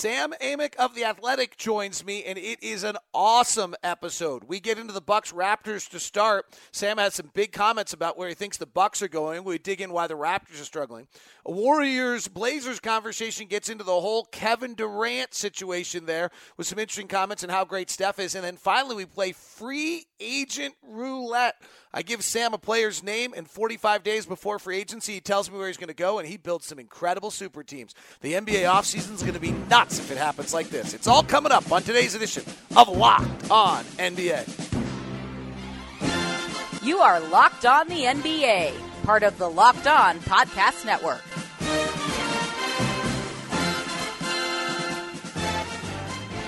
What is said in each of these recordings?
Sam Amick of The Athletic joins me, and it is an awesome episode. We get into the Bucks Raptors to start. Sam has some big comments about where he thinks the Bucks are going. We dig in why the Raptors are struggling. A Warriors Blazers conversation gets into the whole Kevin Durant situation there with some interesting comments on how great Steph is. And then finally, we play free agent roulette. I give Sam a player's name, and 45 days before free agency, he tells me where he's going to go, and he builds some incredible super teams. The NBA offseason is going to be nuts if it happens like this. It's all coming up on today's edition of Locked On NBA. You are Locked On the NBA, part of the Locked On Podcast Network.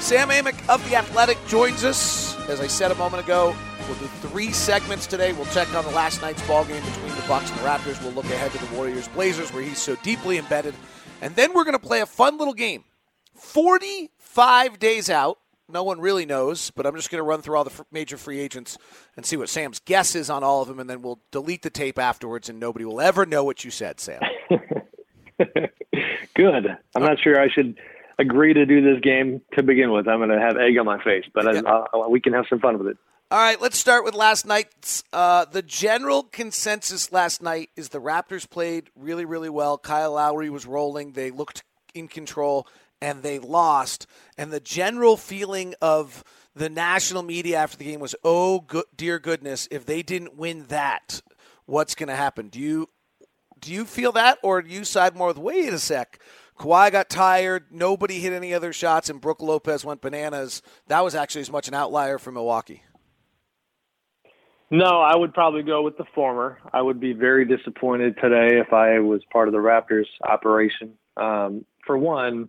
Sam Amick of The Athletic joins us. As I said a moment ago, we'll do three segments today. We'll check on the last night's ball game between the Bucks and the Raptors. We'll look ahead to the Warriors Blazers, where he's so deeply embedded. And then we're going to play a fun little game. 45 days out. No one really knows, but I'm just going to run through all the major free agents and see what Sam's guess is on all of them, and then we'll delete the tape afterwards, and nobody will ever know what you said, Sam. Good. I'm not sure I should agree to do this game to begin with. I'm going to have egg on my face, but yeah. I, I, we can have some fun with it. All right, let's start with last night's. Uh, the general consensus last night is the Raptors played really, really well. Kyle Lowry was rolling. They looked in control, and they lost. And the general feeling of the national media after the game was, "Oh, good, dear goodness, if they didn't win that, what's going to happen?" Do you do you feel that, or do you side more with, "Wait a sec"? Kawhi got tired. Nobody hit any other shots, and Brook Lopez went bananas. That was actually as much an outlier for Milwaukee. No, I would probably go with the former. I would be very disappointed today if I was part of the Raptors operation. Um, for one,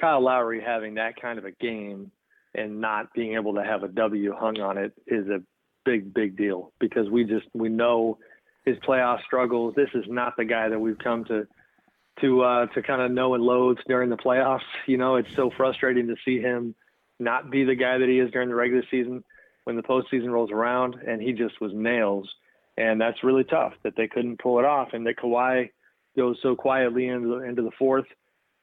Kyle Lowry having that kind of a game and not being able to have a W hung on it is a big, big deal because we just we know his playoff struggles. This is not the guy that we've come to to uh, to kind of know and loathe during the playoffs. You know, it's so frustrating to see him not be the guy that he is during the regular season when the postseason rolls around, and he just was nails. And that's really tough that they couldn't pull it off, and that Kawhi goes so quietly into the, into the fourth.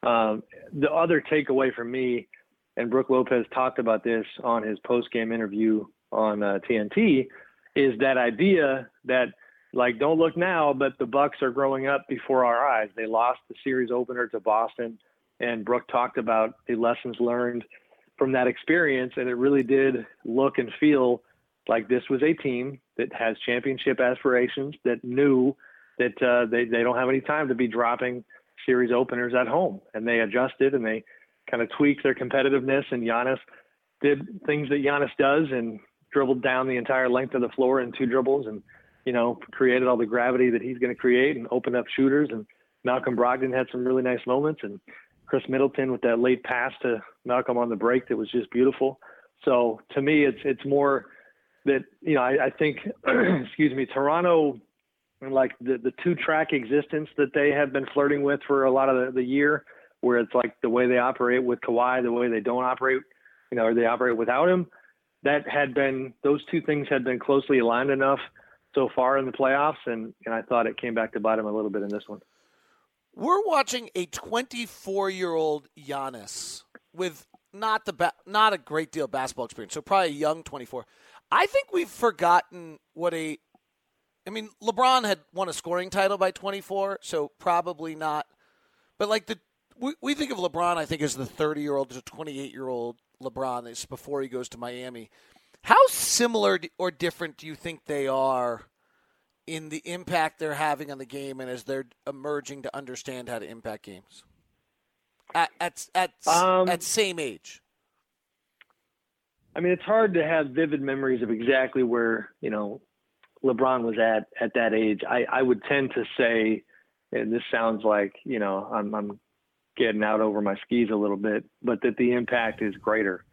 Um, the other takeaway for me, and Brook Lopez talked about this on his post game interview on uh, TNT, is that idea that like don't look now, but the Bucks are growing up before our eyes. They lost the series opener to Boston, and Brook talked about the lessons learned from that experience, and it really did look and feel like this was a team that has championship aspirations that knew that uh, they they don't have any time to be dropping series openers at home, and they adjusted and they kind of tweaked their competitiveness. And Giannis did things that Giannis does and dribbled down the entire length of the floor in two dribbles and you know, created all the gravity that he's going to create and opened up shooters. And Malcolm Brogdon had some really nice moments, and Khris Middleton with that late pass to Malcolm on the break that was just beautiful. So to me, it's it's more that you know I, I think, excuse me, Toronto, like the the two track existence that they have been flirting with for a lot of the, the year, where it's like the way they operate with Kawhi, the way they don't operate, you know, or they operate without him. That had been those two things had been closely aligned enough so far in the playoffs, and, and I thought it came back to bite him a little bit in this one. We're watching a 24 year old Giannis with not the ba- not a great deal of basketball experience, so probably a young 24. I think we've forgotten what a. I mean, LeBron had won a scoring title by 24, so probably not. But like the we, we think of LeBron, I think as the 30 year old to 28 year old LeBron is before he goes to Miami. How similar or different do you think they are in the impact they're having on the game and as they're emerging to understand how to impact games at at at, um, at same age? I mean, it's hard to have vivid memories of exactly where you know LeBron was at at that age. I, I would tend to say, and this sounds like you know I'm, I'm getting out over my skis a little bit, but that the impact is greater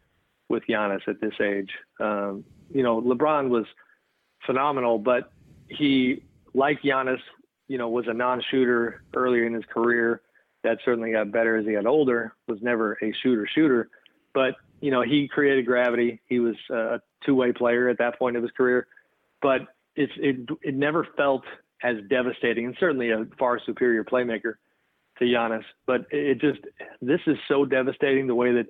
with Giannis at this age. Um, you know, LeBron was phenomenal, but he, like Giannis, you know, was a non-shooter earlier in his career. That certainly got better as he got older. Was never a shooter shooter, but you know, he created gravity. He was a two-way player at that point of his career, but it's it it never felt as devastating, and certainly a far superior playmaker to Giannis, but it just this is so devastating the way that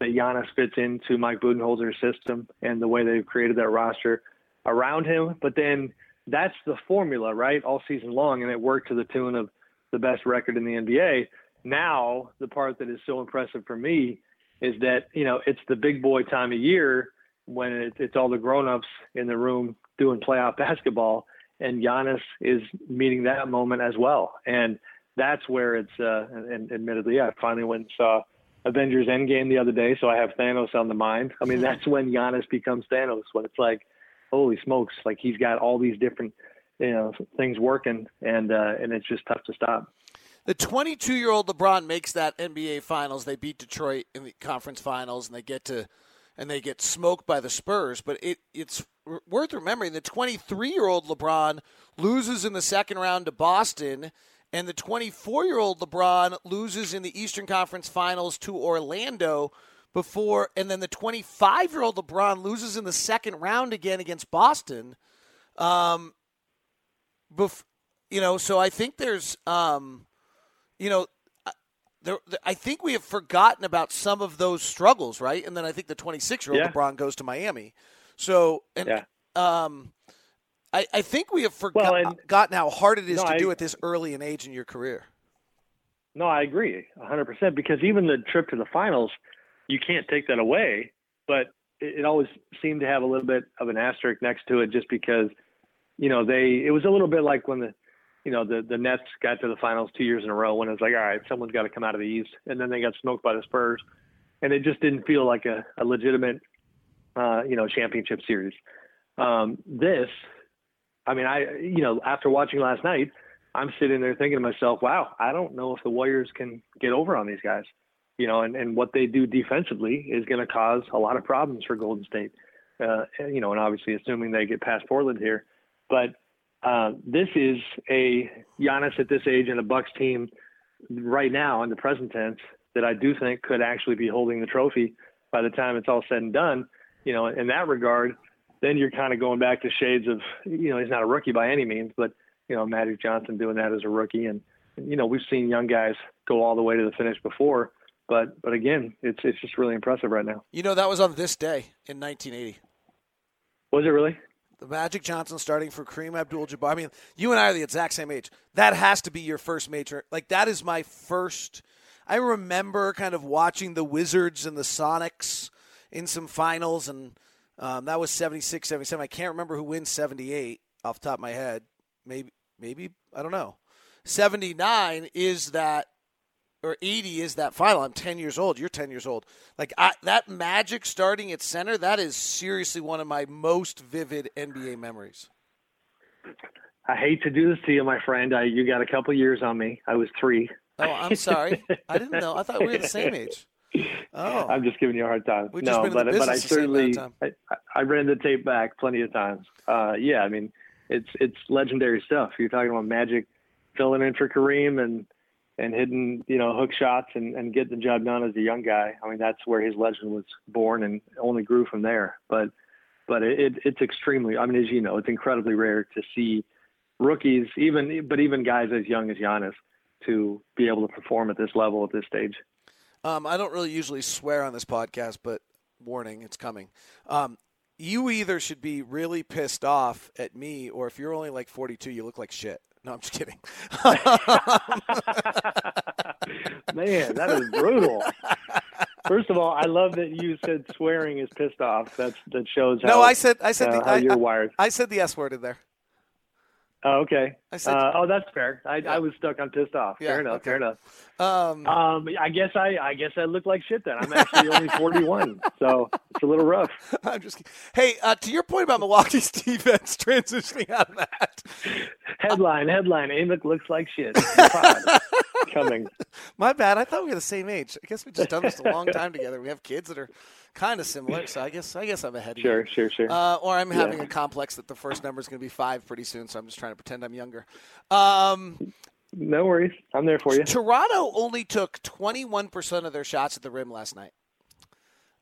that Giannis fits into Mike Budenholzer's system and the way they've created that roster around him. But then that's the formula, right? All season long, and it worked to the tune of the best record in the NBA. Now, the part that is so impressive for me is that you know it's the big boy time of year when it, it's all the grown-ups in the room doing playoff basketball, and Giannis is meeting that moment as well. And that's where it's uh, and, admittedly, I finally went and saw Avengers Endgame the other day, so I have Thanos on the mind. I mean, that's when Giannis becomes Thanos. When it's like, holy smokes, like he's got all these different you know things working, and uh, and it's just tough to stop. The 22 year old LeBron makes that NBA Finals. They beat Detroit in the conference finals, and they get to and they get smoked by the Spurs. But it it's worth remembering the 23 year old LeBron loses in the second round to Boston and the 24 year old LeBron loses in the Eastern Conference Finals to Orlando before, and then the 25 year old LeBron loses in the second round again against Boston. Um, bef- you know, so I think there's, um, you know, there, I think we have forgotten about some of those struggles, right? And then I think the 26 year old LeBron goes to Miami. So, and, yeah. um, I, I think we have forgotten well, how hard it is no, to I, do at this early in age in your career. No, I agree 100% because even the trip to the finals, you can't take that away. But it, always seemed to have a little bit of an asterisk next to it just because, you know, they, it was a little bit like when the, you know, the, the Nets got to the finals two years in a row when it was like, all right, someone's got to come out of the East. And then they got smoked by the Spurs. And it just didn't feel like a, a legitimate, uh, you know, championship series. Um, this I mean, I you know after watching last night, I'm sitting there thinking to myself, wow, I don't know if the Warriors can get over on these guys. You know, and, and what they do defensively is going to cause a lot of problems for Golden State. Uh, you know, and obviously assuming they get past Portland here, but uh, this is a Giannis at this age and a Bucks team right now in the present tense that I do think could actually be holding the trophy by the time it's all said and done. You know, in that regard, then you're kind of going back to shades of, you know, he's not a rookie by any means, but, you know, Magic Johnson doing that as a rookie. And, you know, we've seen young guys go all the way to the finish before. But, but again, it's, it's just really impressive right now. You know, that was on this day in 1980. Was it really? The Magic Johnson starting for Kareem Abdul Jabbar. I mean, you and I are the exact same age. That has to be your first major. Like, that is my first. I remember kind of watching the Wizards and the Sonics in some finals and um, that was 76, 77. I can't remember who wins 78 off the top of my head. Maybe, maybe I don't know. 79 is that, or 80 is that final. I'm 10 years old. You're 10 years old. Like I, that magic starting at center, that is seriously one of my most vivid NBA memories. I hate to do this to you, my friend. I, you got a couple years on me. I was three. Oh, I'm sorry. I didn't know. I thought we were the same age. Oh, I'm just giving you a hard time. We've no, but but I certainly I, I ran the tape back plenty of times. Uh, yeah, I mean it's it's legendary stuff. You're talking about Magic filling in for Kareem and and hitting you know hook shots and, and getting the job done as a young guy. I mean that's where his legend was born and only grew from there. But but it, it's extremely. I mean as you know, it's incredibly rare to see rookies, even but even guys as young as Giannis, to be able to perform at this level at this stage. Um, I don't really usually swear on this podcast, but warning, it's coming. Um, you either should be really pissed off at me, or if you're only like 42, you look like shit. No, I'm just kidding. Man, that is brutal. First of all, I love that you said swearing is pissed off. That's that shows how. No, I said I said uh, the, I, you're wired. I, I said the S word in there. Oh, okay. I said, uh, oh, that's fair. I, yeah. I was stuck on pissed off. Yeah, fair enough. Okay. Fair enough. Um, um, I guess I, I guess I look like shit then. I'm actually only 41, so it's a little rough. I'm just. Kidding. Hey, uh, to your point about Milwaukee's defense transitioning out of that. Headline, headline. Amick looks like shit. Coming. My bad. I thought we were the same age. I guess we just done this a long time together. We have kids that are kind of similar. So I guess I guess I'm ahead. Sure, of you. sure, sure. Uh, or I'm having yeah. a complex that the first number is going to be five pretty soon. So I'm just trying to pretend I'm younger. Um, no worries. I'm there for you. Toronto only took 21% of their shots at the rim last night.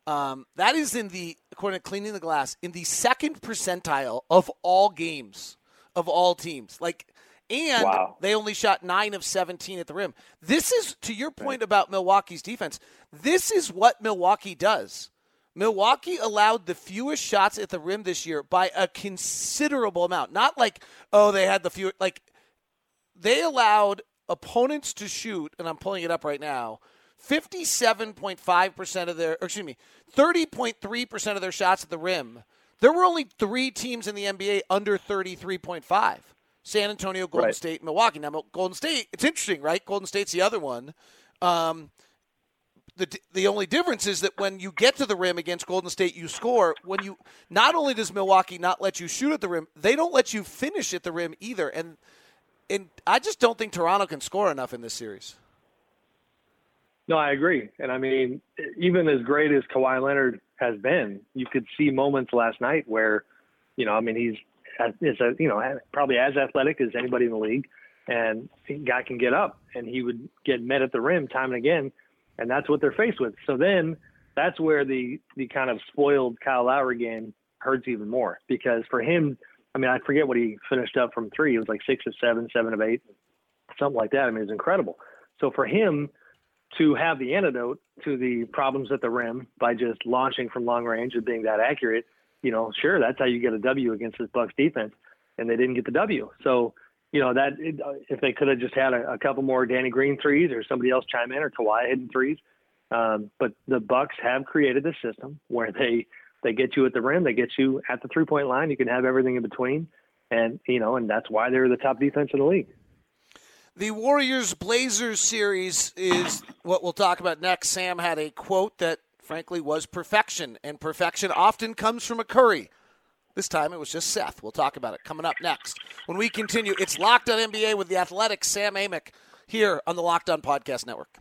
Um, that is in the according to cleaning the glass in the second percentile of all games of all teams. Like and Wow. they only shot 9 of 17 at the rim. This is to your point about Milwaukee's defense. This is what Milwaukee does. Milwaukee allowed the fewest shots at the rim this year by a considerable amount. Not like, oh, they had the few like they allowed opponents to shoot, and I'm pulling it up right now. 57.5% of their, or excuse me, 30.3% of their shots at the rim. There were only three teams in the NBA under 33.5 San Antonio, Golden Right. State, Milwaukee. Now, Golden State, it's interesting, right? Golden State's the other one. Um, the, the only difference is that when you get to the rim against Golden State, you score. When you not only does Milwaukee not let you shoot at the rim, they don't let you finish at the rim either. And and I just don't think Toronto can score enough in this series. No, I agree. And I mean, even as great as Kawhi Leonard has been, you could see moments last night where, you know, I mean, he's is a you know probably as athletic as anybody in the league, and guy can get up, and he would get met at the rim time and again, and that's what they're faced with. So then that's where the the kind of spoiled Kyle Lowry game hurts even more because for him, I mean, I forget what he finished up from three. It was like six of seven, seven of eight, something like that. I mean, it's incredible. So for him to have the antidote to the problems at the rim by just launching from long range and being that accurate, you know, sure, that's how you get a W against this Bucks defense, and they didn't get the W. So, you know, that if they could have just had a, a couple more Danny Green threes or somebody else chime in or Kawhi hitting threes, um, but the Bucks have created a system where they they get you at the rim, they get you at the three point line, you can have everything in between, and you know, and that's why they're the top defense in the league. The Warriors Blazers series is what we'll talk about next. Sam had a quote that, frankly, was perfection, and perfection often comes from a Curry. This time it was just Seth. We'll talk about it coming up next. When we continue, it's Locked on NBA with the athletic Sam Amick here on the Locked on Podcast Network.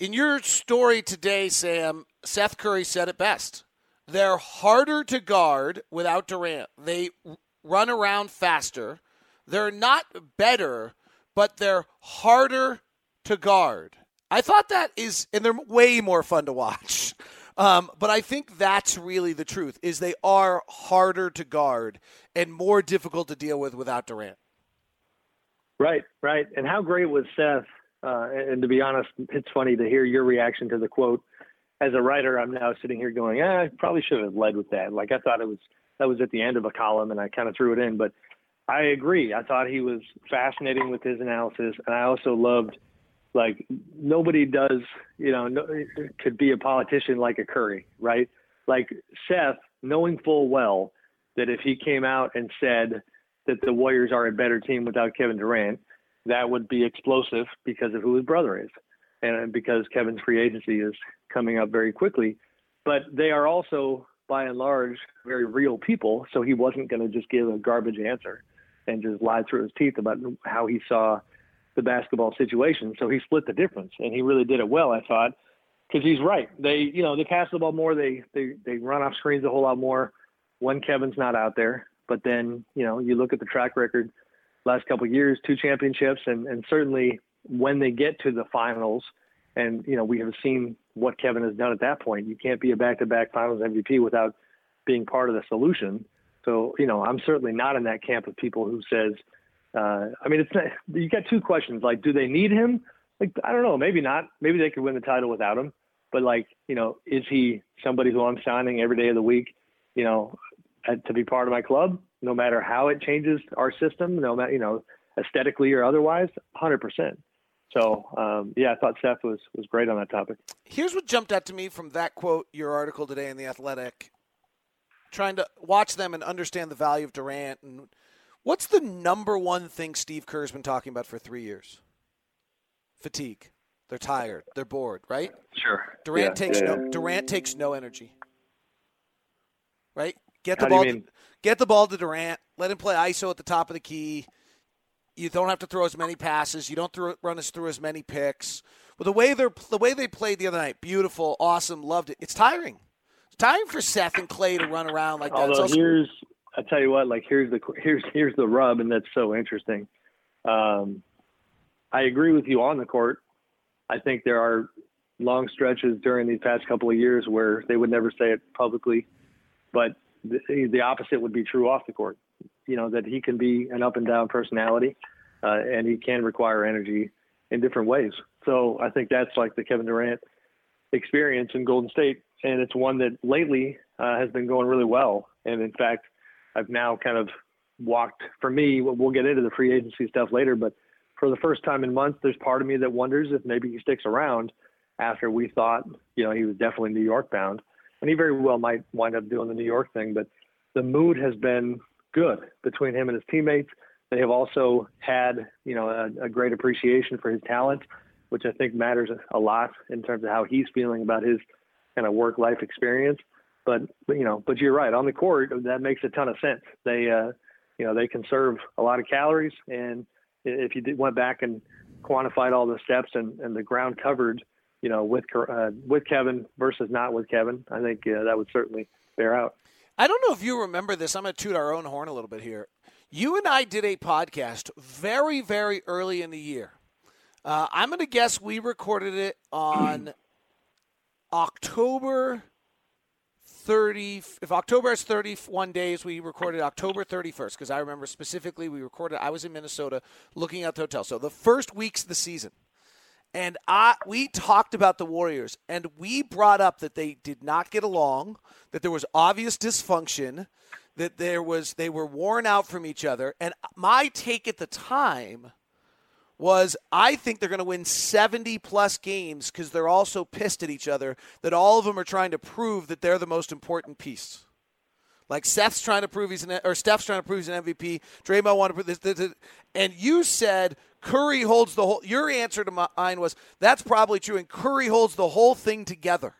In your story today, Sam, Seth Curry said it best. They're harder to guard without Durant. They run around faster. They're not better, but they're harder to guard. I thought that is, and they're way more fun to watch. Um, but I think that's really the truth: is they are harder to guard and more difficult to deal with without Durant. Right, right. And how great was Seth? Uh, and, to be honest, it's funny to hear your reaction to the quote. As a writer, I'm now sitting here going, eh, I probably should have led with that. Like I thought it was that was at the end of a column, and I kind of threw it in. But I agree. I thought he was fascinating with his analysis, and I also loved like nobody does, you know, no, could be a politician like a Curry, right? Like Seth, knowing full well that if he came out and said that the Warriors are a better team without Kevin Durant, that would be explosive because of who his brother is, and because Kevin's free agency is coming up very quickly. But they are also, by and large, very real people. So he wasn't going to just give a garbage answer and just lie through his teeth about how he saw the basketball situation. So he split the difference, and he really did it well, I thought, because he's right. They, you know, they pass the ball more. They they they run off screens a whole lot more when Kevin's not out there. But then, you know, you look at the track record last couple years, two championships, and and certainly when they get to the finals, and you know, we have seen what Kevin has done at that point. You can't be a back-to-back Finals MVP without being part of the solution. So, you know, I'm certainly not in that camp of people who says, uh, I mean, it's not, you got two questions. Like, do they need him? Like, I don't know. Maybe not. Maybe they could win the title without him. But like, you know, is he somebody who I'm signing every day of the week? You know, to be part of my club, no matter how it changes our system, no matter you know, aesthetically or otherwise, hundred percent. So um, yeah, I thought Seth was was great on that topic. Here's what jumped out to me from that quote, your article today in the Athletic. Trying to watch them and understand the value of Durant and what's the number one thing Steve Kerr's been talking about for three years? Fatigue. They're tired. They're bored, right? Sure. Durant Yeah, takes yeah, no Durant takes no energy. Right? Get the How do you ball mean? get the ball to Durant. Let him play ISO at the top of the key. You don't have to throw as many passes. You don't throw, run us through as many picks. But the way they're the way they played the other night, beautiful, awesome, loved it. It's tiring. It's tiring for Steph and Clay to run around like that. Although also- here's, I tell you what, like here's the here's here's the rub, and that's so interesting. Um, I agree with you on the court. I think there are long stretches during these past couple of years where they would never say it publicly, but the, the opposite would be true off the court. You know that he can be an up and down personality, uh, and he can require energy in different ways. So I think that's like the Kevin Durant experience in Golden State, and it's one that lately uh, has been going really well. And in fact, I've now kind of walked. For me, we'll get into the free agency stuff later, but for the first time in months, there's part of me that wonders if maybe he sticks around after we thought, you know, he was definitely New York bound, and he very well might wind up doing the New York thing. But the mood has been good between him and his teammates. They have also had, you know, a, a great appreciation for his talent, which I think matters a lot in terms of how he's feeling about his kind of work life experience. But you know, but you're right on the court. That makes a ton of sense. They, uh, you know, they conserve a lot of calories, and if you went back and quantified all the steps and, and the ground covered, you know, with uh, with Kevin versus not with Kevin, I think uh, that would certainly bear out. I don't know if you remember this. I'm going to toot our own horn a little bit here. You and I did a podcast very, very early in the year. Uh, I'm going to guess we recorded it on October 30. If October has 31 days, we recorded October 31st because I remember specifically we recorded. I was in Minnesota looking at the hotel. So the first weeks of the season. And I, we talked about the Warriors, and we brought up that they did not get along, that there was obvious dysfunction, that there was they were worn out from each other. And my take at the time was I think they're going to win 70 plus games because they're all so pissed at each other that all of them are trying to prove that they're the most important piece. Like Seth's trying to prove he's an or Steph's trying to prove he's an MVP. Draymond wanted to prove this, this, and you said Curry holds the whole. Your answer to mine was that's probably true, and Curry holds the whole thing together,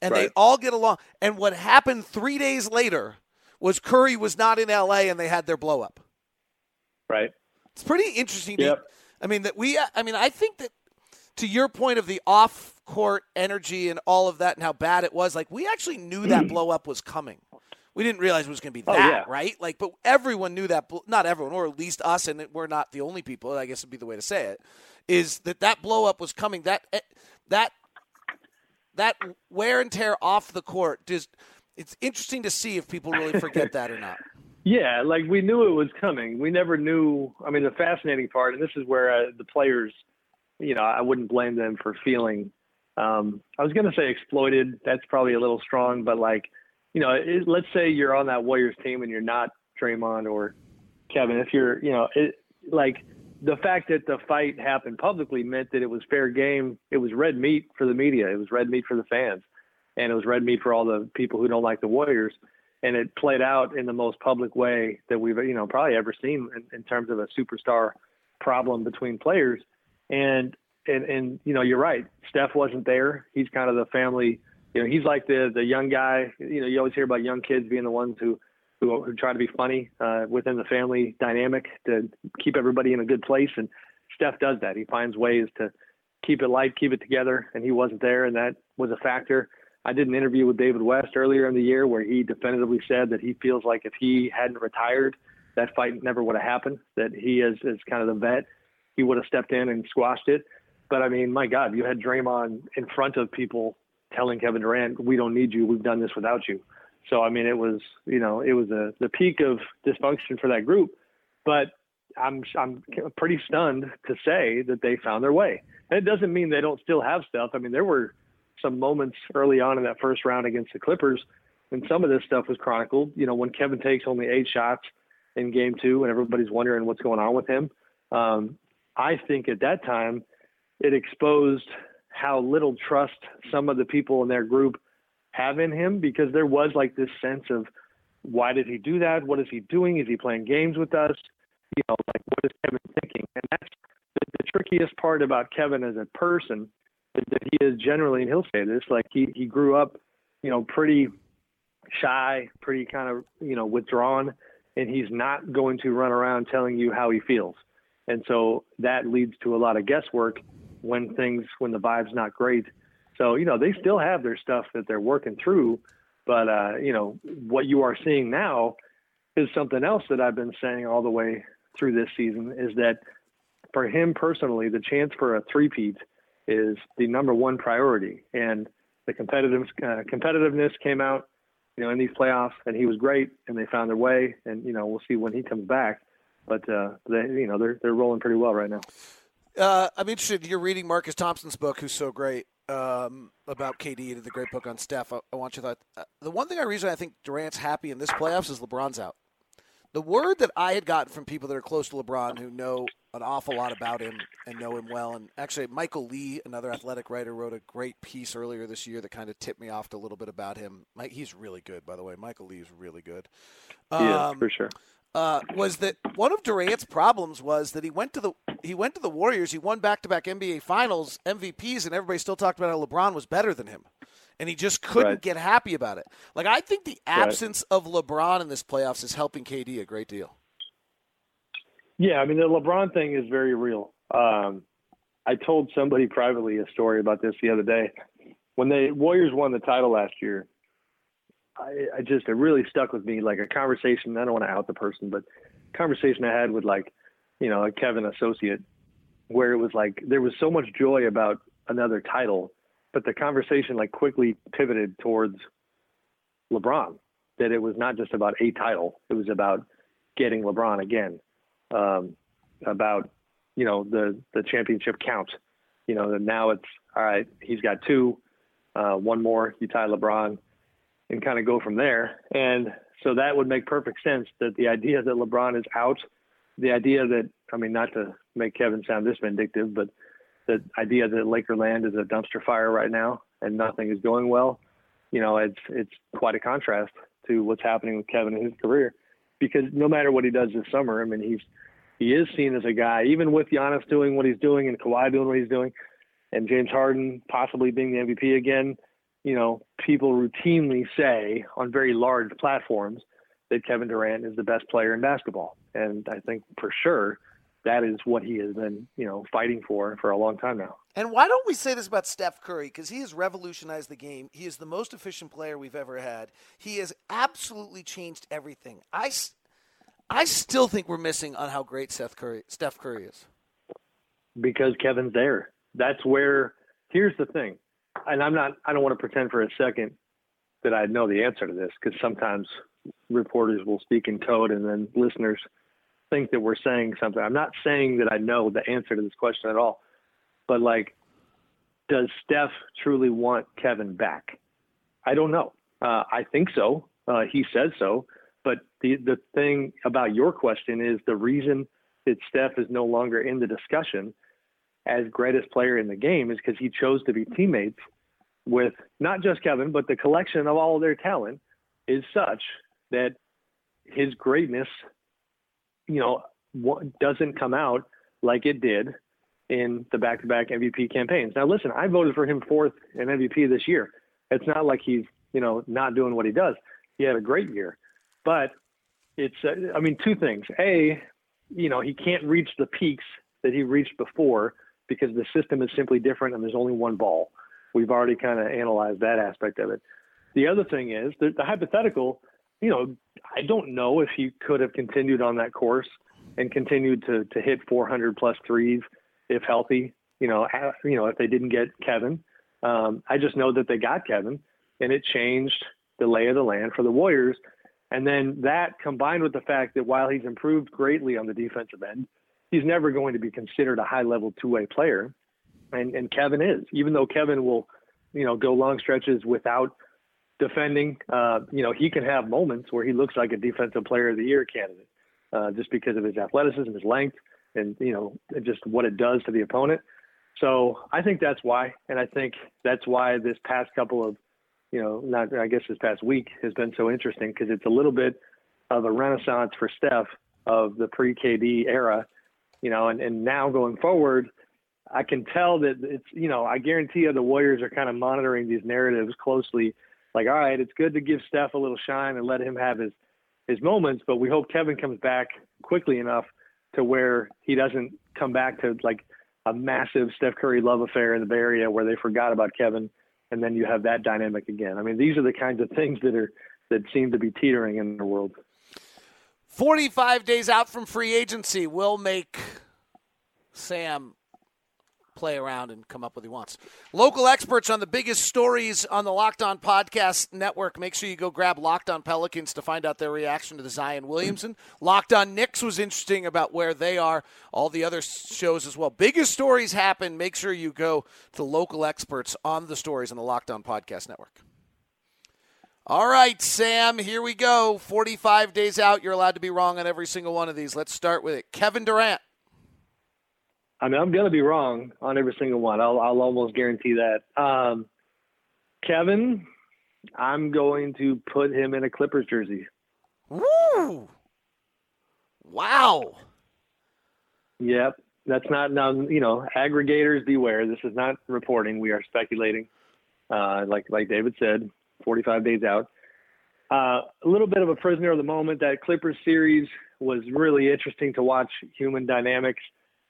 and right. they all get along. And what happened three days later was Curry was not in LA and they had their blow up. Right. It's pretty interesting. Yep. To, I mean that we. I mean I think that to your point of the off court energy and all of that and how bad it was, like we actually knew that blow up was coming. We didn't realize it was going to be that, oh, yeah. right? Like, but everyone knew that. Not everyone, or at least us, and we're not the only people. I guess would be the way to say it. Is that that blow up was coming? That eh, that that wear and tear off the court just it's interesting to see if people really forget that or not. Yeah, like we knew it was coming. We never knew. I mean, the fascinating part, and this is where uh, the players, you know, I wouldn't blame them for feeling. Um, I was going to say exploited. That's probably a little strong, but like, you know, it, let's say you're on that Warriors team and you're not Draymond or Kevin. If you're, you know, it, like the fact that the fight happened publicly meant that it was fair game. It was red meat for the media. It was red meat for the fans and it was red meat for all the people who don't like the Warriors. And it played out in the most public way that we've, you know, probably ever seen in, in terms of a superstar problem between players. And and and you know, you're right. Steph wasn't there. He's kind of the family. You know, he's like the the young guy. You know, you always hear about young kids being the ones who who, who try to be funny uh, within the family dynamic to keep everybody in a good place. And Steph does that. He finds ways to keep it light, keep it together. And he wasn't there, and that was a factor. I did an interview with David West earlier in the year where he definitively said that he feels like if he hadn't retired, that fight never would have happened. That he is is kind of the vet, he would have stepped in and squashed it. But I mean, my God, you had Draymond in front of people telling Kevin Durant, "We don't need you. We've done this without you." So I mean, it was you know it was a the peak of dysfunction for that group. But I'm I'm pretty stunned to say that they found their way. And it doesn't mean they don't still have stuff. I mean, there were some moments early on in that first round against the Clippers, and some of this stuff was chronicled. You know, when Kevin takes only eight shots in game two and everybody's wondering what's going on with him. Um, I think at that time it exposed how little trust some of the people in their group have in him because there was like this sense of why did he do that? What is he doing? Is he playing games with us? You know, like what is Kevin thinking? And that's the, the trickiest part about Kevin as a person that he is generally, and he'll say this, like he he grew up, you know, pretty shy, pretty kind of you know withdrawn, and he's not going to run around telling you how he feels, and so that leads to a lot of guesswork when things when the vibe's not great. So you know they still have their stuff that they're working through, but uh, you know what you are seeing now is something else that I've been saying all the way through this season is that for him personally, the chance for a three-peat – is the number one priority. And the competitive uh, competitiveness came out you know, in these playoffs, and he was great, and they found their way, and you know, we'll see when he comes back. But uh, they, you know, they're they're rolling pretty well right now. Uh, I'm interested. You're reading Marcus Thompson's book, who's so great um, about KD, the great book on Steph. I, I want you to. Uh, the one thing I reason I think Durant's happy in this playoffs is LeBron's out. The word that I had gotten from people that are close to LeBron, who know an awful lot about him and know him well, and actually Michael Lee, another athletic writer, wrote a great piece earlier this year that kind of tipped me off a little bit about him. Mike, he's really good, by the way. Michael Lee is really good. Um, yeah, for sure uh, was that one of Durant's problems was that he went to the he went to the Warriors. He won back to back NBA Finals MVPs, and everybody still talked about how LeBron was better than him, and he just couldn't right. get happy about it. Like I think the absence right. of LeBron in this playoffs is helping KD a great deal. Yeah, I mean the LeBron thing is very real. Um, I told somebody privately a story about this the other day. When the Warriors won the title last year, I, I just it really stuck with me like a conversation. I don't want to out the person, but conversation I had with like you know a Kevin associate where it was like there was so much joy about another title, but the conversation like quickly pivoted towards LeBron. That it was not just about a title; it was about getting LeBron again, um, about you know the the championship count. You know, now it's all right. He's got two, uh, one more. You tie LeBron and kind of go from there. And so that would make perfect sense that the idea that LeBron is out, the idea that, I mean, not to make Kevin sound this vindictive, but the idea that Lakerland is a dumpster fire right now and nothing is going well, you know, it's, it's quite a contrast to what's happening with Kevin in his career because no matter what he does this summer, I mean, he's, he is seen as a guy, even with Giannis doing what he's doing and Kawhi doing what he's doing, and James Harden possibly being the MVP again you know, people routinely say on very large platforms that Kevin Durant is the best player in basketball. And I think for sure that is what he has been, you know, fighting for for a long time now. And why don't we say this about Steph Curry? Because he has revolutionized the game. He is the most efficient player we've ever had. He has absolutely changed everything. I, I still think we're missing on how great Steph Curry, Steph Curry is. Because Kevin's there. That's where. Here's the thing and I'm not, I don't want to pretend for a second that I know the answer to this because sometimes reporters will speak in code and then listeners think that we're saying something. I'm not saying that I know the answer to this question at all, but like, does Steph truly want Kevin back? I don't know. Uh, I think so. Uh, he says so. But the the thing about your question is the reason that Steph is no longer in the discussion as greatest player in the game is because he chose to be teammates with not just Kevin, but the collection of all of their talent is such that his greatness, you know, doesn't come out like it did in the back-to-back MVP campaigns. Now, listen, I voted for him fourth in MVP this year. It's not like he's, you know, not doing what he does. He had a great year, but it's, uh, I mean, two things. A, you know, he can't reach the peaks that he reached before because the system is simply different and there's only one ball. We've already kind of analyzed that aspect of it. The other thing is the, the hypothetical, you know, I don't know if he could have continued on that course and continued to, to hit 400 plus threes if healthy, you know, you know, if they didn't get Kevin. Um, I just know that they got Kevin and it changed the lay of the land for the Warriors. And then that combined with the fact that while he's improved greatly on the defensive end, he's never going to be considered a high level two way player. And, and Kevin is, even though Kevin will, you know, go long stretches without defending. Uh, you know, he can have moments where he looks like a defensive player of the year candidate, uh, just because of his athleticism, his length, and you know, just what it does to the opponent. So I think that's why, and I think that's why this past couple of, you know, not I guess this past week has been so interesting because it's a little bit of a renaissance for Steph of the pre KD era you know, and, and now going forward, I can tell that it's, you know, I guarantee you the Warriors are kind of monitoring these narratives closely. Like, all right, it's good to give Steph a little shine and let him have his, his moments, but we hope Kevin comes back quickly enough to where he doesn't come back to like a massive Steph Curry love affair in the Bay Area where they forgot about Kevin and then you have that dynamic again. I mean, these are the kinds of things that are that seem to be teetering in the world. 45 days out from free agency will make Sam play around and come up with what he wants. Local experts on the biggest stories on the Locked On Podcast Network. Make sure you go grab Locked On Pelicans to find out their reaction to the Zion Williamson. Locked On Knicks was interesting about where they are. All the other shows as well. Biggest stories happen. Make sure you go to local experts on the stories on the Locked On Podcast Network. All right, Sam, here we go. 45 days out. You're allowed to be wrong on every single one of these. Let's start with it. Kevin Durant. I mean, I'm going to be wrong on every single one. I'll, I'll almost guarantee that. Um, Kevin, I'm going to put him in a Clippers jersey. Woo! Wow. Yep. That's not now. You know, aggregators beware. This is not reporting. We are speculating. Uh, like like David said, 45 days out. Uh, a little bit of a prisoner of the moment. That Clippers series was really interesting to watch. Human dynamics,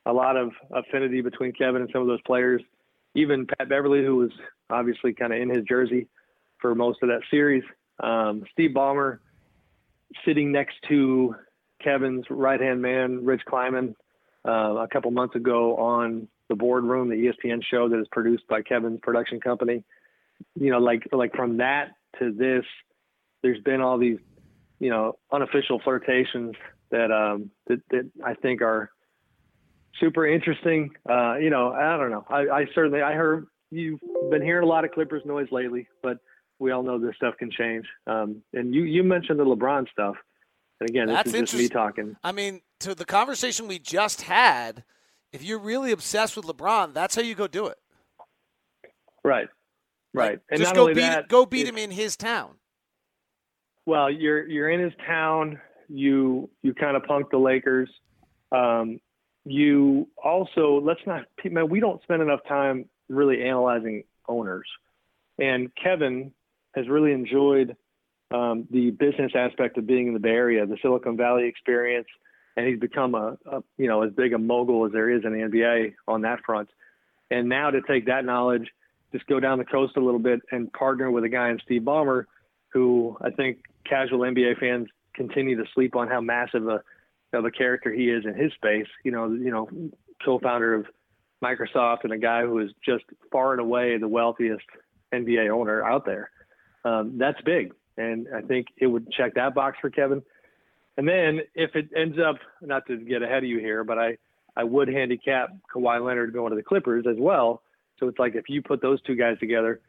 a lot of affinity between Kevin and some of those players. Even Pat Beverley, who was obviously kind of in his jersey for most of that series. Um, Steve Ballmer sitting next to Kevin's right hand man, Rich Kleiman, uh, a couple months ago on the boardroom, the ESPN show that is produced by Kevin's production company you know, like like from that to this, there's been all these, you know, unofficial flirtations that um that, that I think are super interesting. Uh, you know, I don't know. I, I certainly I heard you've been hearing a lot of Clippers noise lately, but we all know this stuff can change. Um, and you you mentioned the LeBron stuff, and again, That's this is just me talking. I mean, to the conversation we just had, if you're really obsessed with LeBron, that's how you go do it. Right. Right. And just go beat that, go beat him in his town. Well, you're you're in his town. You you kind of punk the Lakers. Um, you also let's not man. We don't spend enough time really analyzing owners, and Kevin has really enjoyed um, the business aspect of being in the Bay Area, the Silicon Valley experience, and he's become a, a you know as big a mogul as there is in the NBA on that front. And now to take that knowledge just go down the coast a little bit and partner with a guy in Steve Ballmer, who I think casual NBA fans continue to sleep on how massive a of a character he is in his space. You know, you know, co-founder of Microsoft and a guy who is just far and away the wealthiest NBA owner out there. Um, that's big, and I think it would check that box for Kevin. And then if it ends up, not to get ahead of you here, but I I would handicap Kawhi Leonard going to the Clippers as well so it's like if you put those two guys together,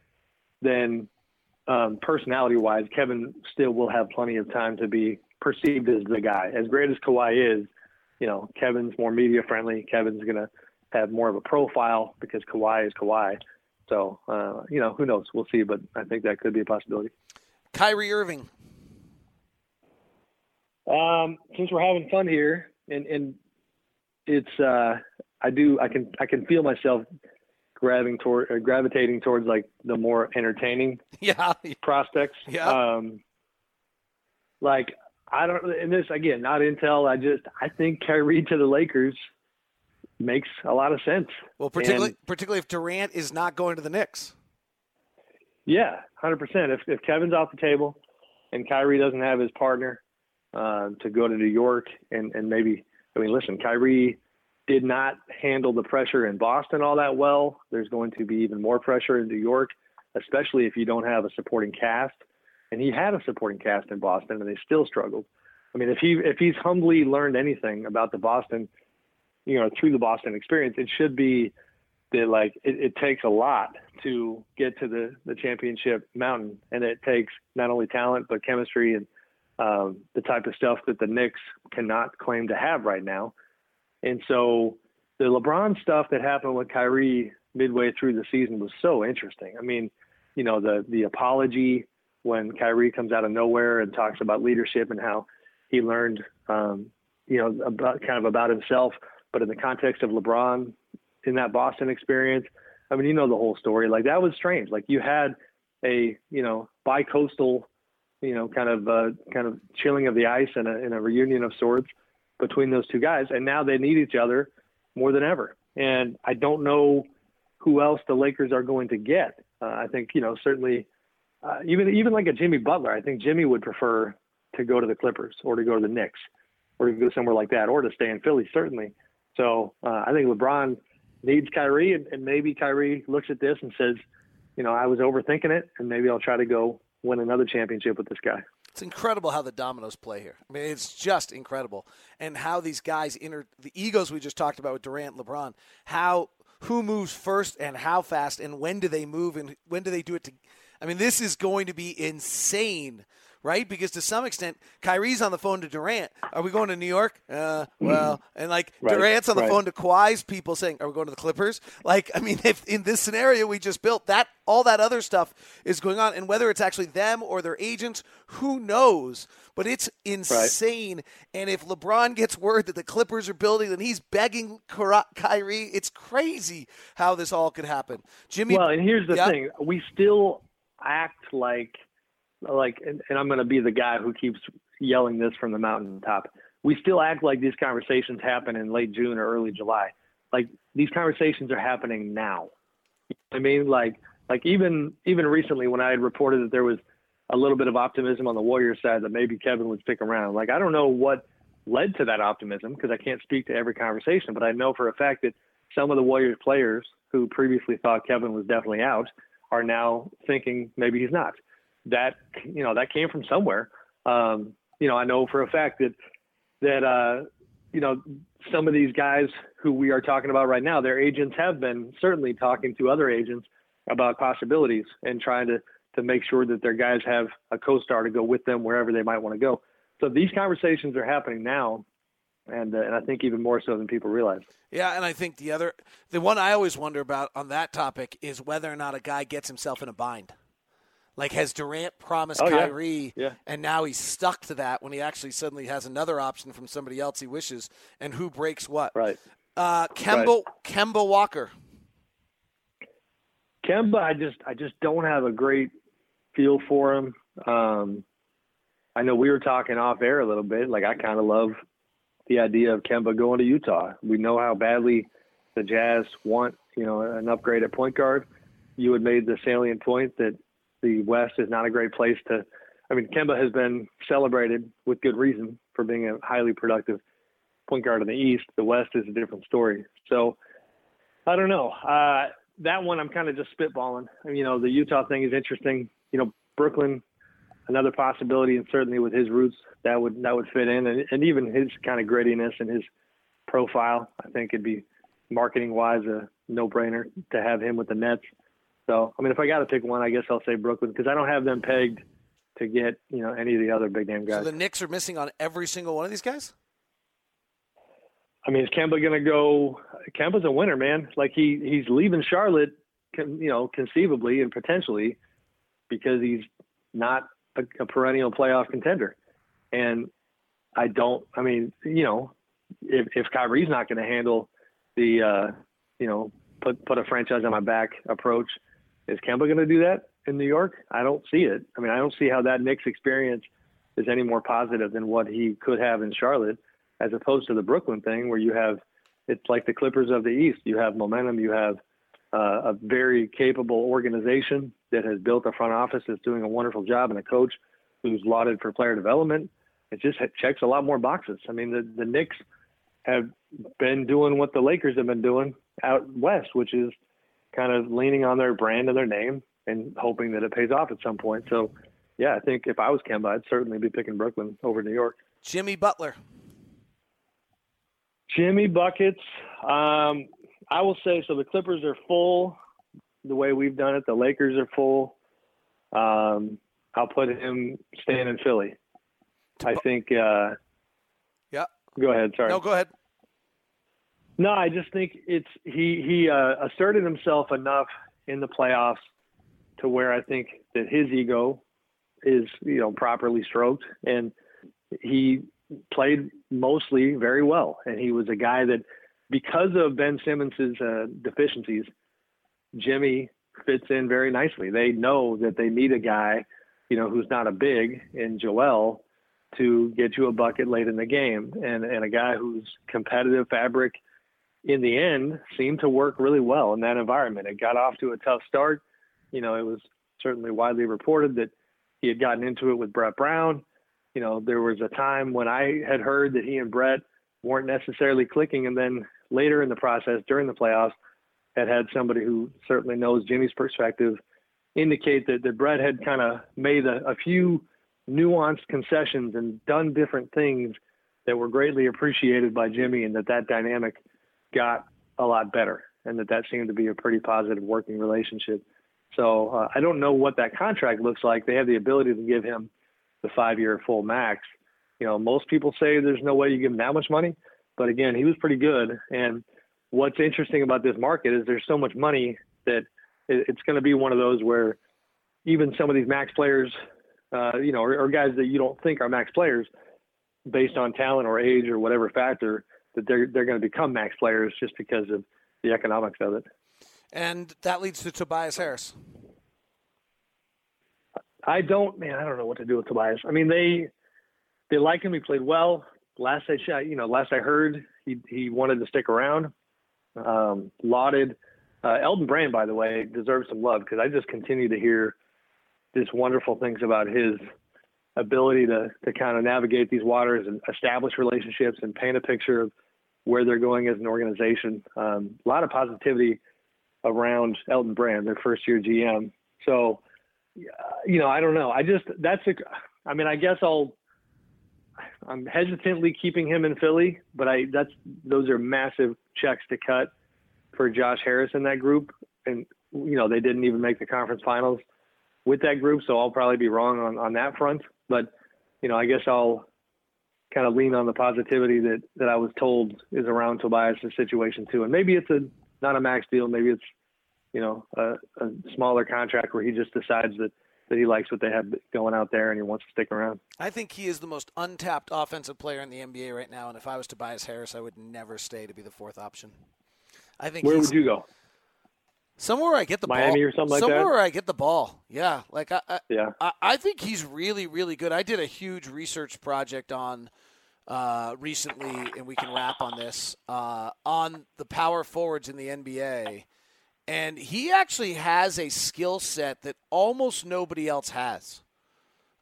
then um, personality wise, Kevin still will have plenty of time to be perceived as the guy. As great as Kawhi is, you know, Kevin's more media friendly. Kevin's going to have more of a profile because Kawhi is Kawhi. So, uh, you know, who knows? We'll see, but I think that could be a possibility. Kyrie Irving. Um, since we're having fun here, and and it's uh, I do I can I can feel myself gravitating toward uh, gravitating towards like the more entertaining yeah prospects. Yeah. Um, like I don't, and this again, not intel. I just I think Kyrie to the Lakers makes a lot of sense. Well, particularly and, particularly if Durant is not going to the Knicks. Yeah, hundred percent. If if Kevin's off the table, and Kyrie doesn't have his partner uh, to go to New York, and and maybe I mean, listen, Kyrie did not handle the pressure in Boston all that well. There's going to be even more pressure in New York, especially if you don't have a supporting cast. And he had a supporting cast in Boston, and they still struggled. I mean, if he if he's humbly learned anything about the Boston, you know, through the Boston experience, it should be that like it, it takes a lot to get to the the championship mountain, and it takes not only talent but chemistry and um, the type of stuff that the Knicks cannot claim to have right now. And so the LeBron stuff that happened with Kyrie midway through the season was so interesting. I mean, you know, the the apology when Kyrie comes out of nowhere and talks about leadership and how he learned, um, you know, about kind of about himself, but in the context of LeBron in that Boston experience. I mean, you know the whole story. Like that was strange. Like you had a, you know, bi-coastal, you know, kind of uh, kind of chilling of the ice and a, and a reunion of sorts between those two guys, and now they need each other more than ever. And I don't know who else the Lakers are going to get. Uh, I think you know certainly uh, even even like a Jimmy Butler. I think Jimmy would prefer to go to the Clippers or to go to the Knicks or to go somewhere like that or to stay in Philly certainly. So uh, I think LeBron needs Kyrie, and, and maybe Kyrie looks at this and says, you know, I was overthinking it, and maybe I'll try to go win another championship with this guy. It's incredible how the dominoes play here. I mean, it's just incredible, and how these guys enter the egos we just talked about with Durant, LeBron. How who moves first and how fast, and when do they move, and when do they do it? To, I mean, this is going to be insane right? Because to some extent, Kyrie's on the phone to Durant. Are we going to New York? Uh, well, and like Right, Durant's on the right. phone to Kawhi's people saying, "Are we going to the Clippers?" Like, I mean, if in this scenario we just built that, all that other stuff is going on, and whether it's actually them or their agents, who knows? But it's insane. And if LeBron gets word that the Clippers are building, then he's begging Kyrie. It's crazy how this all could happen. Jimmy, Well, and here's the Yeah. thing: we still act like, like, and, and I'm going to be the guy who keeps yelling this from the mountaintop. We still act like these conversations happen in late June or early July. Like these conversations are happening now. I mean, like, like even even recently when I had reported that there was a little bit of optimism on the Warriors side that maybe Kevin would stick around. Like I don't know what led to that optimism because I can't speak to every conversation, but I know for a fact that some of the Warriors players who previously thought Kevin was definitely out are now thinking maybe he's not. That you know that came from somewhere. Um, you know, I know for a fact that that uh, you know some of these guys who we are talking about right now, their agents have been certainly talking to other agents about possibilities and trying to to make sure that their guys have a co-star to go with them wherever they might want to go. So these conversations are happening now, and uh, and I think even more so than people realize. Yeah, and I think the other, the one I always wonder about on that topic is whether or not a guy gets himself in a bind. Like, has Durant promised Oh. Kyrie, Yeah. and now he's stuck to that when he actually suddenly has another option from somebody else he wishes, and who breaks what? Right. Uh, Kemba, Kemba Walker. Kemba, I just I just don't have a great feel for him. Um, I know we were talking off air a little bit. Like I kind of love the idea of Kemba going to Utah. We know how badly the Jazz want you know an upgrade at point guard. You had made the salient point that the West is not a great place to. I mean, Kemba has been celebrated with good reason for being a highly productive point guard in the East. The West is a different story. So I don't know. Uh, that one I'm kind of just spitballing. You know, the Utah thing is interesting. You know, Brooklyn, another possibility, and certainly with his roots, that would that would fit in, and, and even his kind of grittiness and his profile, I think it'd be marketing wise a no brainer to have him with the Nets. So, I mean, if I got to pick one, I guess I'll say Brooklyn because I don't have them pegged to get you know any of the other big name guys. So the Knicks are missing on every single one of these guys? I mean, is Kemba going to go? Kemba's a winner, man. Like he he's leaving Charlotte, you know, conceivably and potentially because he's not a, a perennial playoff contender. And I don't. I mean, you know, if if Kyrie's not going to handle the, uh, you know, put put a franchise on my back approach, is Kemba going to do that in New York? I don't see it. I mean, I don't see how that Knicks experience is any more positive than what he could have in Charlotte as opposed to the Brooklyn thing where you have it's like the Clippers of the East. You have momentum. You have uh, a very capable organization that has built a front office that's doing a wonderful job and a coach who's lauded for player development. It just checks a lot more boxes. I mean, the, the Knicks have been doing what the Lakers have been doing out west, which is kind of leaning on their brand and their name and hoping that it pays off at some point. So, yeah, I think if I was Kemba, I'd certainly be picking Brooklyn over New York. Jimmy Butler. Jimmy buckets. Um, I will say so. The Clippers are full the way we've done it. The Lakers are full. Um, I'll put him staying in Philly. I think. Uh, Yeah. Go ahead. Sorry. No, go ahead. No, I just think it's he he uh, asserted himself enough in the playoffs to where I think that his ego is you know properly stroked, and he played mostly very well. And he was a guy that, because of Ben Simmons's uh, deficiencies, Jimmy fits in very nicely. They know that they need a guy, you know, who's not a big in Joel to get you a bucket late in the game, and and a guy who's competitive fabric in the end seemed to work really well in that environment. It got off to a tough start. You know, it was certainly widely reported that he had gotten into it with Brett Brown. You know, there was a time when I had heard that he and Brett weren't necessarily clicking, and then later in the process, during the playoffs, had had somebody who certainly knows Jimmy's perspective indicate that, that Brett had kind of made a, a few nuanced concessions and done different things that were greatly appreciated by Jimmy and that that dynamic got a lot better and that that seemed to be a pretty positive working relationship. So uh, I don't know what that contract looks like. They have the ability to give him the five year full max. You know, most people say there's no way you give him that much money, but again, he was pretty good. And what's interesting about this market is there's so much money that it's going to be one of those where even some of these max players, uh, you know, or, or guys that you don't think are max players, based on talent or age or whatever factor, that they're they're going to become max players just because of the economics of it. And that leads to Tobias Harris. I don't, man. I don't know what to do with Tobias. I mean, they they like him. He played well. Last I, you know, last I heard, he he wanted to stick around. Um, lauded. Uh, Elton Brand, by the way, deserves some love because I just continue to hear just wonderful things about his ability to to kind of navigate these waters and establish relationships and paint a picture of where they're going as an organization. Um, a lot of positivity around Elton Brand, their first year GM. So, you know, I don't know. I just that's a. I mean, I guess I'll. I'm hesitantly keeping him in Philly, but I that's those are massive checks to cut for Josh Harris in that group, and you know they didn't even make the conference finals with that group, so I'll probably be wrong on on that front. But you know, I guess I'll kind of lean on the positivity that that I was told is around Tobias' situation too. And maybe it's a not a max deal. Maybe it's you know a, a smaller contract where he just decides that that he likes what they have going out there and he wants to stick around. I think he is the most untapped offensive player in the NBA right now. And if I was Tobias Harris, I would never stay to be the fourth option. I think. Where would you go? Somewhere I get the Miami ball. or something like Somewhere that. where I get the ball. Yeah, like I, I, Yeah. I, I think he's really, really good. I did a huge research project on uh, recently, and we can wrap on this uh, on the power forwards in the NBA. And he actually has a skill set that almost nobody else has.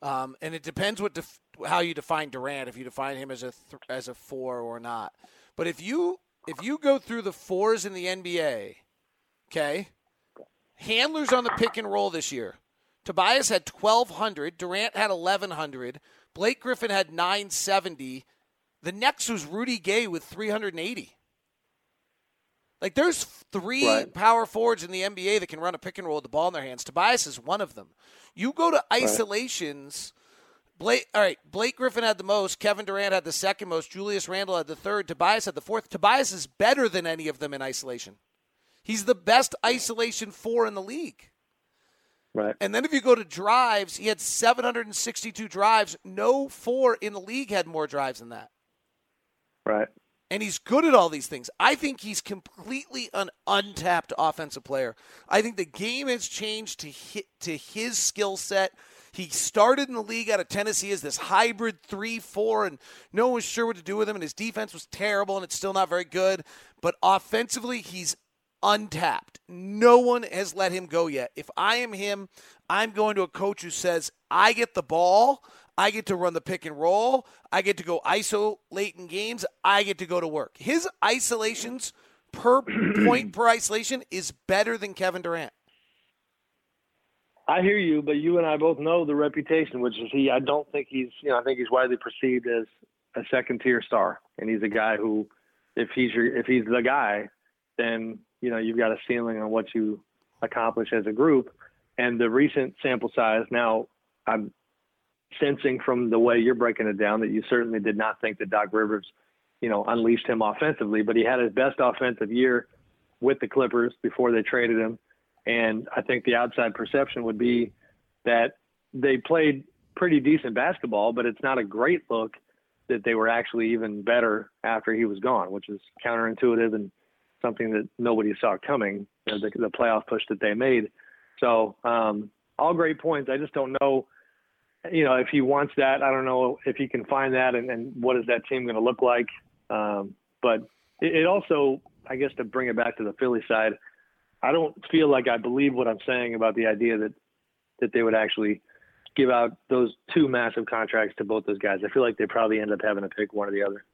Um, and it depends what def- how you define Durant. If you define him as a th- as a four or not. But if you if you go through the fours in the NBA, okay, handlers on the pick and roll this year. Tobias had 1,200. Durant had 1,100. Blake Griffin had 970. The next was Rudy Gay with 380. Like there's three Right. power forwards in the NBA that can run a pick and roll with the ball in their hands. Tobias is one of them. You go to isolations. Blake, all right. Blake Griffin had the most. Kevin Durant had the second most. Julius Randle had the third. Tobias had the fourth. Tobias is better than any of them in isolation. He's the best isolation four in the league. Right. And then if you go to drives, he had 762 drives. No four in the league had more drives than that. Right. And he's good at all these things. I think he's completely an untapped offensive player. I think the game has changed to hit, to his skill set. He started in the league out of Tennessee as this hybrid 3 4, and no one was sure what to do with him, and his defense was terrible, and it's still not very good. But offensively, he's untapped. No one has let him go yet. If I am him, I'm going to a coach who says, I get the ball, I get to run the pick and roll, I get to go ISO late in games, I get to go to work. His isolations per point per isolation is better than Kevin Durant. I hear you, but you and I both know the reputation, which is he. I don't think he's, you know, I think he's widely perceived as a second tier star, and he's a guy who, if he's your, if he's the guy, then you know you've got a ceiling on what you accomplish as a group. And the recent sample size, now I'm sensing from the way you're breaking it down that you certainly did not think that Doc Rivers, you know, unleashed him offensively, but he had his best offensive year with the Clippers before they traded him. And I think the outside perception would be that they played pretty decent basketball, but it's not a great look that they were actually even better after he was gone, which is counterintuitive and something that nobody saw coming, you know, the, the playoff push that they made. So, um, all great points. I just don't know, you know, if he wants that. I don't know if he can find that and, and what is that team going to look like. Um, but it, it also, I guess, to bring it back to the Philly side, I don't feel like I believe what I'm saying about the idea that that they would actually give out those two massive contracts to both those guys. I feel like they probably end up having to pick one or the other.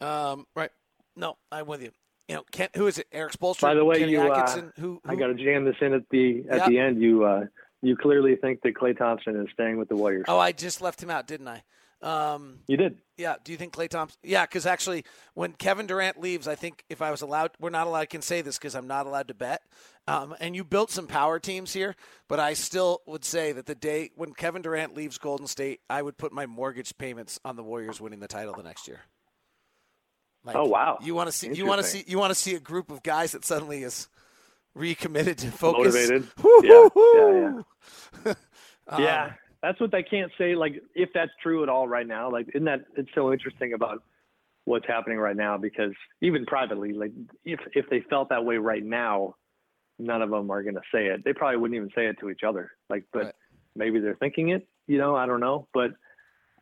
Um, right. No, I'm with you. you know, Ken, who is it? Erik Spoelstra. By the way, Kenny you, uh, who, who I got to jam this in at the at Yep. the end. You uh, you clearly think that Klay Thompson is staying with the Warriors. Oh, I just left him out, didn't I? Um, You did. yeah. Do you think Klay Thompson? Yeah, because actually, when Kevin Durant leaves, I think if I was allowed, we're not allowed. I can say this because I'm not allowed to bet. Um, and you built some power teams here, but I still would say that the day when Kevin Durant leaves Golden State, I would put my mortgage payments on the Warriors winning the title the next year. Like, Oh, wow. You want to see? You want to see? You want to see a group of guys that suddenly is recommitted to focus. Motivated. Woo-hoo-hoo! Yeah, Um, Yeah, that's what they can't say. Like, if that's true at all right now, like, isn't that it's so interesting about what's happening right now? Because even privately, like, if if they felt that way right now, none of them are going to say it. They probably wouldn't even say it to each other. Like, but Right. maybe they're thinking it. You know, I don't know, but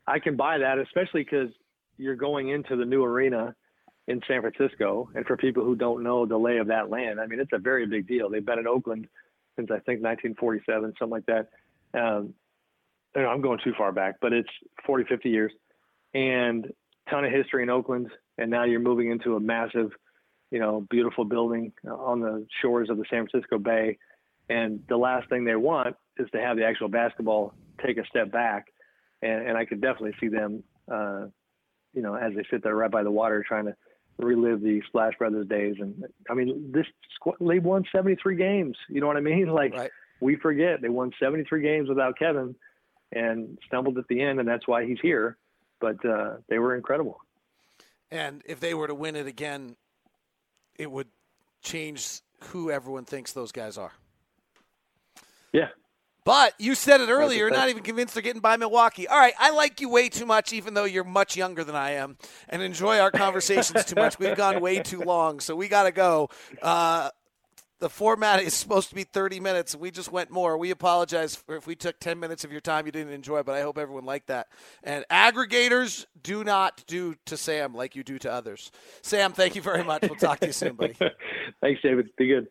I can buy that, especially because you're going into the new arena in San Francisco, and for people who don't know the lay of that land, I mean, it's a very big deal. They've been in Oakland since I think 1947, something like that. Um, know, I'm going too far back, but it's 40, 50 years and ton of history in Oakland. And now you're moving into a massive, you know, beautiful building on the shores of the San Francisco Bay. And the last thing they want is to have the actual basketball take a step back. And, and I could definitely see them, uh, you know, as they sit there right by the water trying to relive the Splash Brothers days. And I mean, this squad, they won 73 games. You know what I mean? Like, Right. we forget they won 73 games without Kevin and stumbled at the end, and that's why he's here. But uh, they were incredible. And if they were to win it again, it would change who everyone thinks those guys are. Yeah. But you said it earlier, you're not even convinced they're getting by Milwaukee. All right, I like you way too much, even though you're much younger than I am, and enjoy our conversations too much. We've gone way too long, so we got to go. Uh, the format is supposed to be 30 minutes. We just went more. We apologize for if we took 10 minutes of your time you didn't enjoy, but I hope everyone liked that. And aggregators do not do to Sam like you do to others. Sam, thank you very much. We'll talk to you soon, buddy. Thanks, David. Be good.